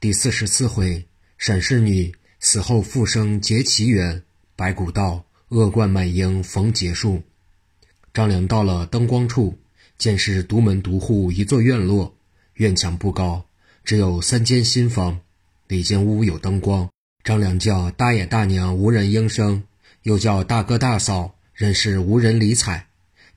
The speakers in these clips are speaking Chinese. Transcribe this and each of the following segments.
第四十四回，沈氏女死后复生结奇缘，白骨道恶贯满盈逢结束。张良到了灯光处，见是独门独户一座院落，院墙不高，只有三间新房，里间屋有灯光。张良叫大爷大娘无人应声，又叫大哥大嫂，仍是无人理睬。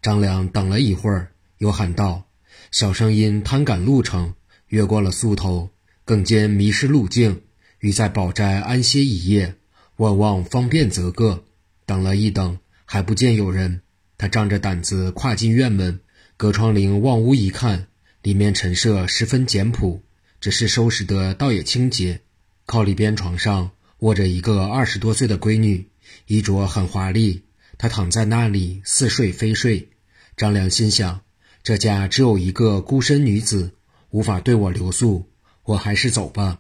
张良等了一会儿，又喊道：“小生因贪赶路程，越过了宿头，更兼迷失路径，欲在宝斋安歇一夜，万望方便则个。”等了一等，还不见有人。他仗着胆子跨进院门，隔窗棂望屋一看，里面陈设十分简朴，只是收拾得倒也清洁。靠里边床上卧着一个二十多岁的闺女，衣着很华丽。她躺在那里似睡非睡。张良心想：这家只有一个孤身女子，无法对我留宿，我还是走吧。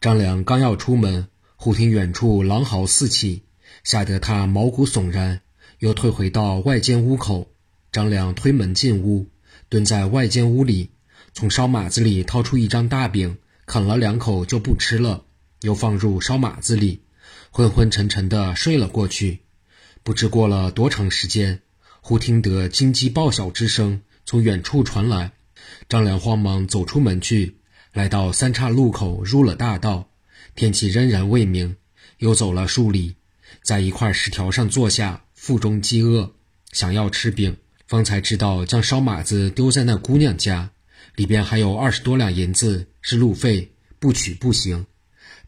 张良刚要出门，忽听远处狼嚎四起，吓得他毛骨悚然。又退回到外间屋口，张良推门进屋，蹲在外间屋里，从烧马子里掏出一张大饼，啃了两口就不吃了，又放入烧马子里，昏昏沉沉的睡了过去。不知过了多长时间，忽听得金鸡报晓之声从远处传来，张良慌忙走出门去，来到三岔路口，入了大道。天气仍然未明，又走了数里，在一块石条上坐下。腹中饥饿，想要吃饼，方才知道将烧马子丢在那姑娘家，里边还有二十多两银子是路费，不取不行。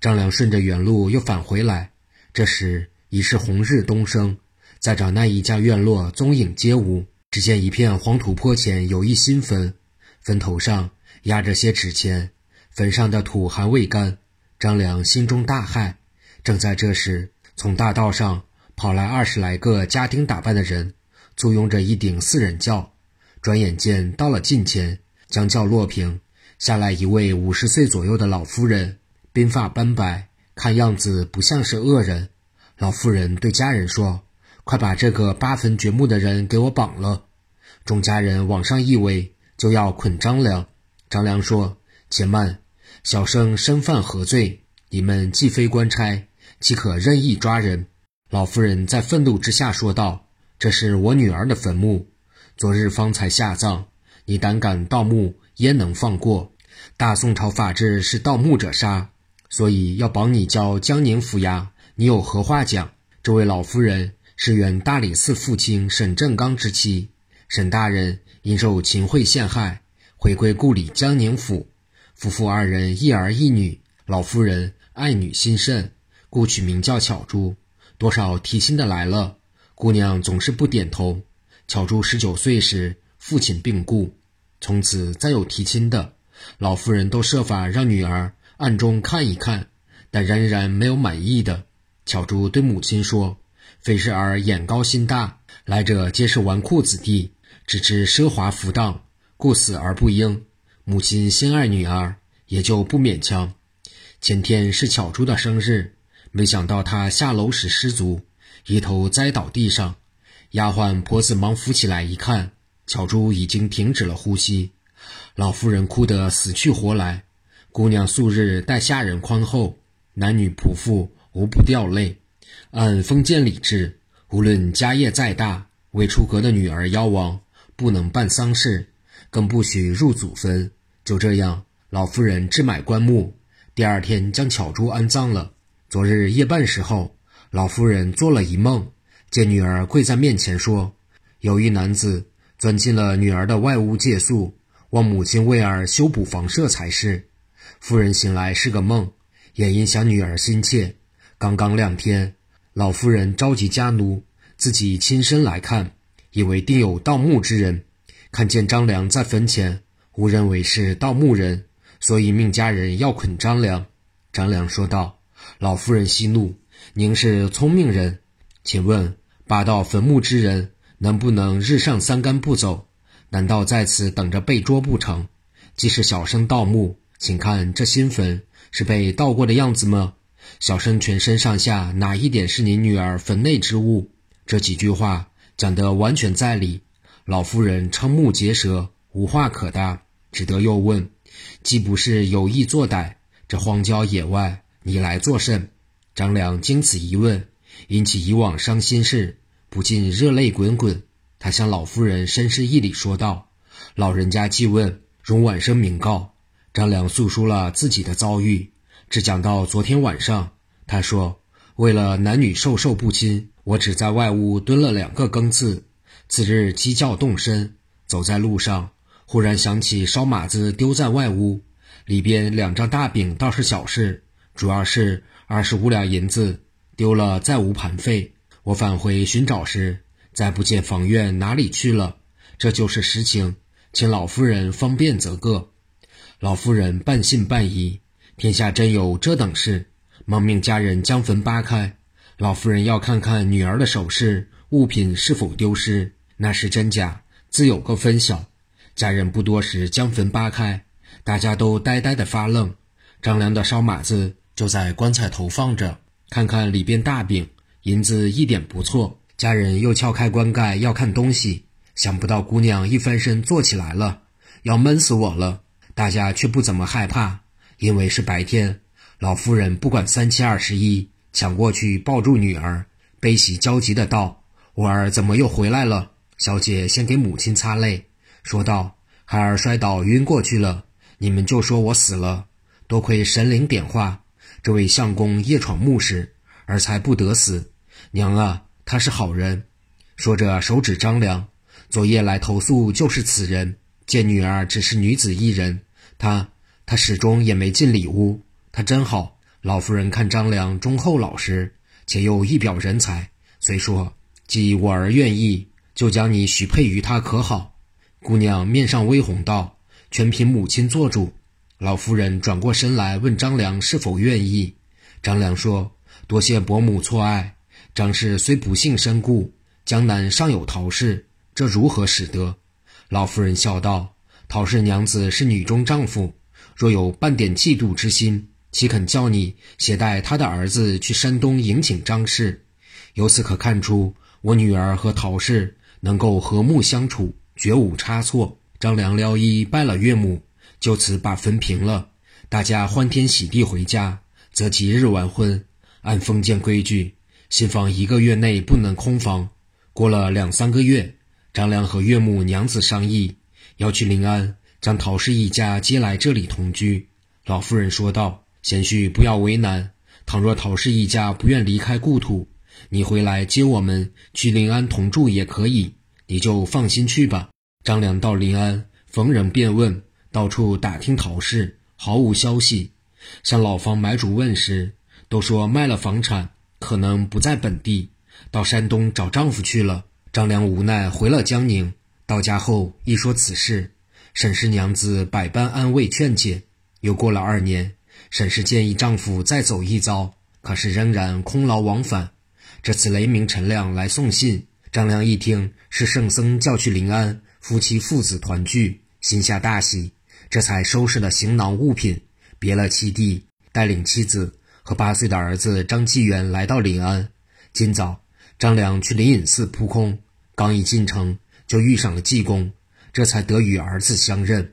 张良顺着原路又返回来，这时已是红日东升，再找那一家院落，踪影皆无。只见一片黄土坡前有一新坟，坟头上压着些纸钱，坟上的土还未干。张良心中大骇。正在这时，从大道上。跑来二十来个家丁打扮的人，簇拥着一顶四人轿。转眼间到了近前，将轿落平，下来一位五十岁左右的老夫人，鬓发斑白，看样子不像是恶人。老妇人对家人说：“快把这个八坟掘墓的人给我绑了。”众家人往上一围，就要捆张良。张良说：“且慢，小生身犯何罪？你们既非官差，岂可任意抓人？”老夫人在愤怒之下说道：“这是我女儿的坟墓，昨日方才下葬。你胆敢盗墓，焉能放过？大宋朝法制是盗墓者杀，所以要绑你交江宁府衙。你有何话讲？”这位老夫人是原大理寺父亲沈正刚之妻。沈大人因受秦桧陷害，回归故里江宁府。夫妇二人一儿一女，老夫人爱女心甚，故取名叫巧珠。多少提亲的来了，姑娘总是不点头。巧珠十九岁时，父亲病故，从此再有提亲的，老夫人都设法让女儿暗中看一看，但仍然没有满意的。巧珠对母亲说：“非是儿眼高心大，来者皆是纨绔子弟，只知奢华浮荡，故死而不应。”母亲心爱女儿，也就不勉强。前天是巧珠的生日。没想到她下楼时失足，一头栽倒地上。丫鬟婆子忙扶起来一看，巧珠已经停止了呼吸。老妇人哭得死去活来。姑娘素日待下人宽厚，男女仆妇无不掉泪。按封建礼制，无论家业再大，未出阁的女儿夭亡，不能办丧事，更不许入祖坟。就这样，老妇人置买棺木，第二天将巧珠安葬了。昨日夜半时候，老夫人做了一梦，见女儿跪在面前说：“有一男子钻进了女儿的外屋借宿，望母亲为儿修补房舍才是。”夫人醒来是个梦，也因想女儿心切。刚刚亮天，老夫人召集家奴，自己亲身来看，以为定有盗墓之人。看见张良在坟前，误认为是盗墓人，所以命家人要捆张良。张良说道。老夫人息怒：“您是聪明人，请问霸道坟墓之人能不能日上三竿不走？难道在此等着被捉不成？即使小生盗墓，请看这新坟是被盗过的样子吗？小生全身上下哪一点是您女儿坟内之物？”这几句话讲得完全在理。老夫人瞠目结舌，无话可答，只得又问：“既不是有意作歹？”这荒郊野外，你来作甚？”张良经此一问，引起以往伤心事，不禁热泪滚滚。他向老夫人深施一礼，说道：“老人家既问，容晚生明告。”张良诉说了自己的遭遇，只讲到昨天晚上。他说：“为了男女授受不亲，我只在外屋蹲了两个更次。次日鸡叫动身，走在路上，忽然想起烧马子丢在外屋，里边两张大饼倒是小事，主要是。”二十五两银子丢了，再无盘费。我返回寻找时，再不见房院，哪里去了？这就是实情，请老夫人方便则个。老夫人半信半疑，天下真有这等事，忙命家人将坟扒开。老夫人要看看女儿的首饰物品是否丢失，那是真假，自有个分晓。家人不多时将坟扒开，大家都呆呆的发愣。张良的烧马子。就在棺材头放着，看看里边大饼银子一点不错。家人又撬开棺盖要看东西，想不到姑娘一翻身坐起来了，要闷死我了。大家却不怎么害怕，因为是白天。老夫人不管三七二十一，抢过去抱住女儿，悲喜交集的道：“我儿怎么又回来了？”小姐先给母亲擦泪，说道：“孩儿摔倒晕过去了，你们就说我死了。多亏神灵点化。”这位相公夜闯墓室，儿才不得死。娘啊，他是好人。说着，手指张良，昨夜来投诉就是此人。见女儿只是女子一人，他他始终也没进里屋。他真好。老夫人看张良忠厚老实，且又一表人才，遂说：“既我儿愿意，就将你许配于他，可好？”姑娘面上微红道：“全凭母亲做主。”老夫人转过身来问张良是否愿意。张良说：“多谢伯母错爱。张氏虽不幸身故，江南尚有陶氏，这如何使得？”老夫人笑道：“陶氏娘子是女中丈夫，若有半点嫉妒之心，岂肯叫你携带他的儿子去山东迎请张氏？由此可看出，我女儿和陶氏能够和睦相处，绝无差错。”张良撩衣拜了岳母。就此把坟平了，大家欢天喜地回家，择吉日完婚。按封建规矩，新房一个月内不能空房。过了两三个月，张良和岳母娘子商议，要去临安将陶氏一家接来这里同居。老夫人说道：“贤婿不要为难，倘若陶氏一家不愿离开故土，你回来接我们去临安同住也可以，你就放心去吧。”张良到临安，逢人便问。到处打听陶氏，毫无消息。向老房买主问时，都说卖了房产，可能不在本地，到山东找丈夫去了。张良无奈回了江宁。到家后一说此事，沈氏娘子百般安慰劝解。又过了二年，沈氏建议丈夫再走一遭，可是仍然空劳往返。这次雷鸣陈亮来送信，张良一听是圣僧叫去临安，夫妻父子团聚，心下大喜。这才收拾了行囊物品，别了七弟，带领妻子和八岁的儿子张继元来到临安。今早，张良去灵隐寺扑空，刚一进城就遇上了济公，这才得与儿子相认。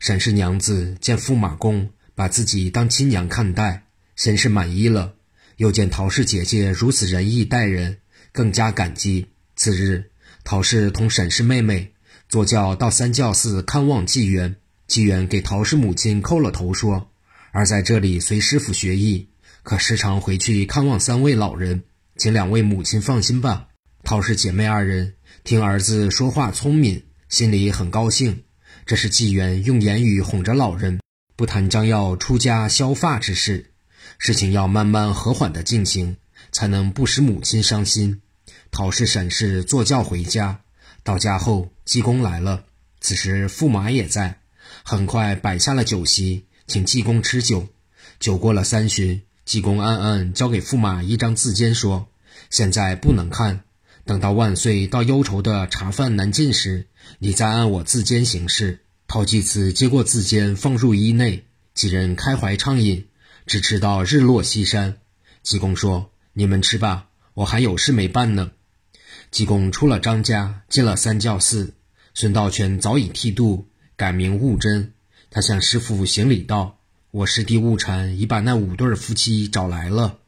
沈氏娘子见驸马公把自己当亲娘看待，先是满意了，又见陶氏姐姐如此仁义待人，更加感激。次日，陶氏同沈氏妹妹坐轿到三教寺看望纪元。纪元给陶氏母亲叩了头，说：“儿在这里随师傅学艺，可时常回去看望三位老人，请两位母亲放心吧。”陶氏姐妹二人听儿子说话聪明，心里很高兴。这是纪元用言语哄着老人，不谈将要出家削发之事，事情要慢慢和缓的进行，才能不使母亲伤心。陶氏、沈氏坐轿回家，到家后济公来了，此时驸马也在。很快摆下了酒席，请济公吃酒。酒过了三巡，济公暗暗交给驸马一张字笺，说：“现在不能看，等到万岁到忧愁的茶饭难进时，你再按我字笺行事。”陶济慈接过字笺，放入衣内。几人开怀畅饮，只吃到日落西山。济公说：“你们吃吧，我还有事没办呢。”济公出了张家，进了三教寺。孙道全早已剃度。改名悟真，他向师傅行礼道：“我师弟悟禅已把那五对夫妻找来了。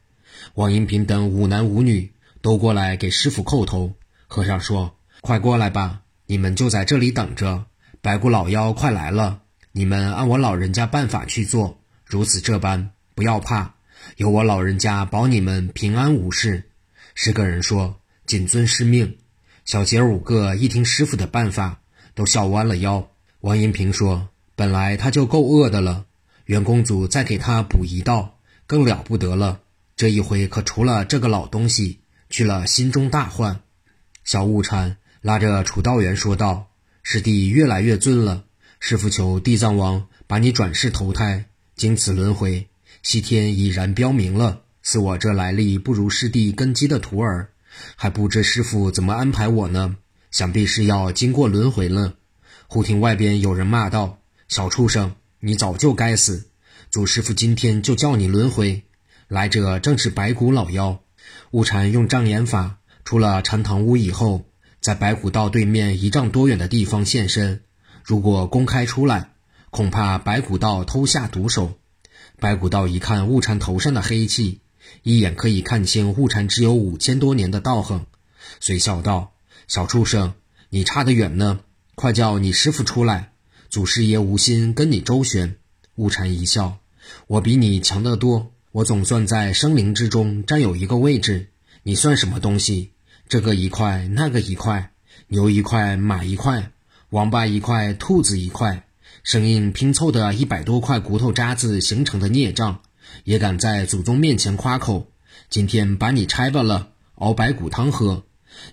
王银平等五男五女都过来给师傅叩头。和尚说：“快过来吧，你们就在这里等着。白骨老妖快来了，你们按我老人家办法去做，如此这般，不要怕，有我老人家保你们平安无事。”十个人说：“谨遵师命。”小杰五个一听师傅的办法，都笑弯了腰。王银平说：“本来他就够饿的了，袁公主再给他补一道，更了不得了。这一回可除了这个老东西，去了心中大患。”小悟禅拉着楚道元说道：“师弟越来越尊了，师傅求地藏王把你转世投胎，经此轮回，西天已然标明了，似我这来历不如师弟根基的徒儿。”还不知师傅怎么安排我呢？想必是要经过轮回了。忽听外边有人骂道：“小畜生，你早就该死！祖师傅今天就叫你轮回。”来者正是白骨老妖。悟禅用障眼法出了禅堂屋以后，在白骨道对面一丈多远的地方现身。如果公开出来，恐怕白骨道偷下毒手。白骨道一看悟禅头上的黑气。一眼可以看清悟禅只有五千多年的道行，遂笑道：“小畜生，你差得远呢！快叫你师傅出来，祖师爷无心跟你周旋。”悟禅一笑：“我比你强得多，我总算在生灵之中占有一个位置。你算什么东西？这个一块，那个一块，牛一块，马一块，王八一块，兔子一块，生硬拼凑的一百多块骨头渣子形成的孽障。”也敢在祖宗面前夸口？今天把你拆罢了，熬白骨汤喝。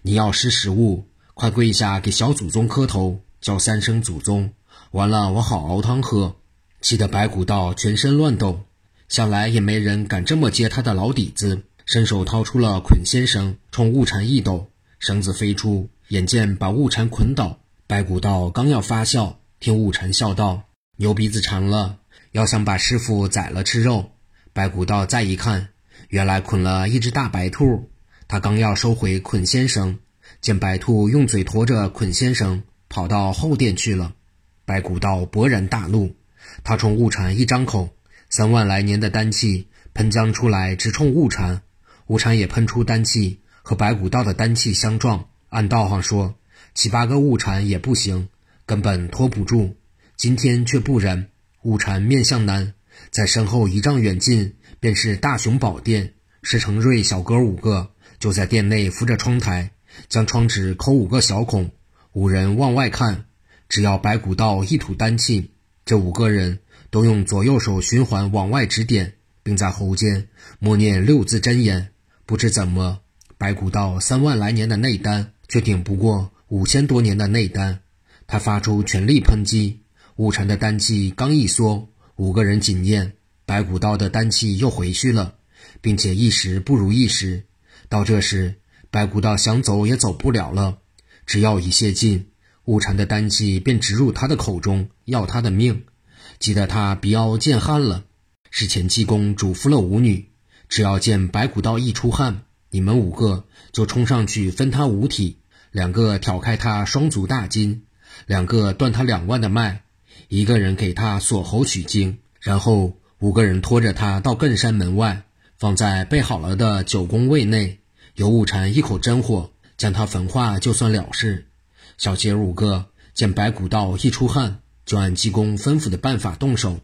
你要识时务，快跪下给小祖宗磕头，叫三声祖宗。完了，我好熬汤喝。气得白骨道全身乱抖，想来也没人敢这么揭他的老底子，伸手掏出了捆仙绳，冲悟禅一抖，绳子飞出，眼见把悟禅捆倒。白骨道刚要发笑，听悟禅笑道：“牛鼻子馋了，要想把师傅宰了吃肉。”白骨道再一看，原来捆了一只大白兔。他刚要收回捆仙绳，见白兔用嘴驮着捆仙绳跑到后殿去了。白骨道勃然大怒，他冲悟禅一张口，三万来年的丹气喷将出来，直冲悟禅。悟禅也喷出丹气，和白骨道的丹气相撞。按道行说，七八个悟禅也不行，根本拖不住。今天却不然，悟禅面向南。在身后一丈远近，便是大雄宝殿。石成瑞小哥五个就在殿内扶着窗台，将窗纸抠五个小孔。五人往外看，只要白骨道一吐丹气，这五个人都用左右手循环往外指点，并在喉间默念六字真言。不知怎么，白骨道三万来年的内丹，却顶不过五千多年的内丹。他发出全力抨击，五禅的丹气刚一缩。五个人紧念，白骨道的丹气又回去了，并且一时不如一时。到这时，白骨道想走也走不了了。只要一泄劲，悟禅的丹气便直入他的口中，要他的命，急得他鼻凹见汗了。事前济公嘱咐了五女，只要见白骨道一出汗，你们五个就冲上去分他五体，两个挑开他双足大筋，两个断他两万的脉。一个人给他锁喉取经，然后五个人拖着他到艮山门外，放在备好了的九宫位内，由悟禅一口真火将他焚化，就算了事。小姐五个见白骨道一出汗，就按济公吩咐的办法动手。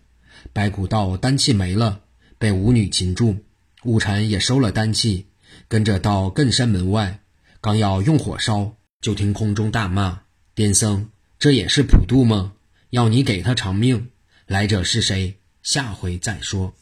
白骨道丹气没了，被五女擒住，悟禅也收了丹气，跟着到艮山门外，刚要用火烧，就听空中大骂：“癫僧，这也是普渡吗？”要你给他偿命，来者是谁？下回再说。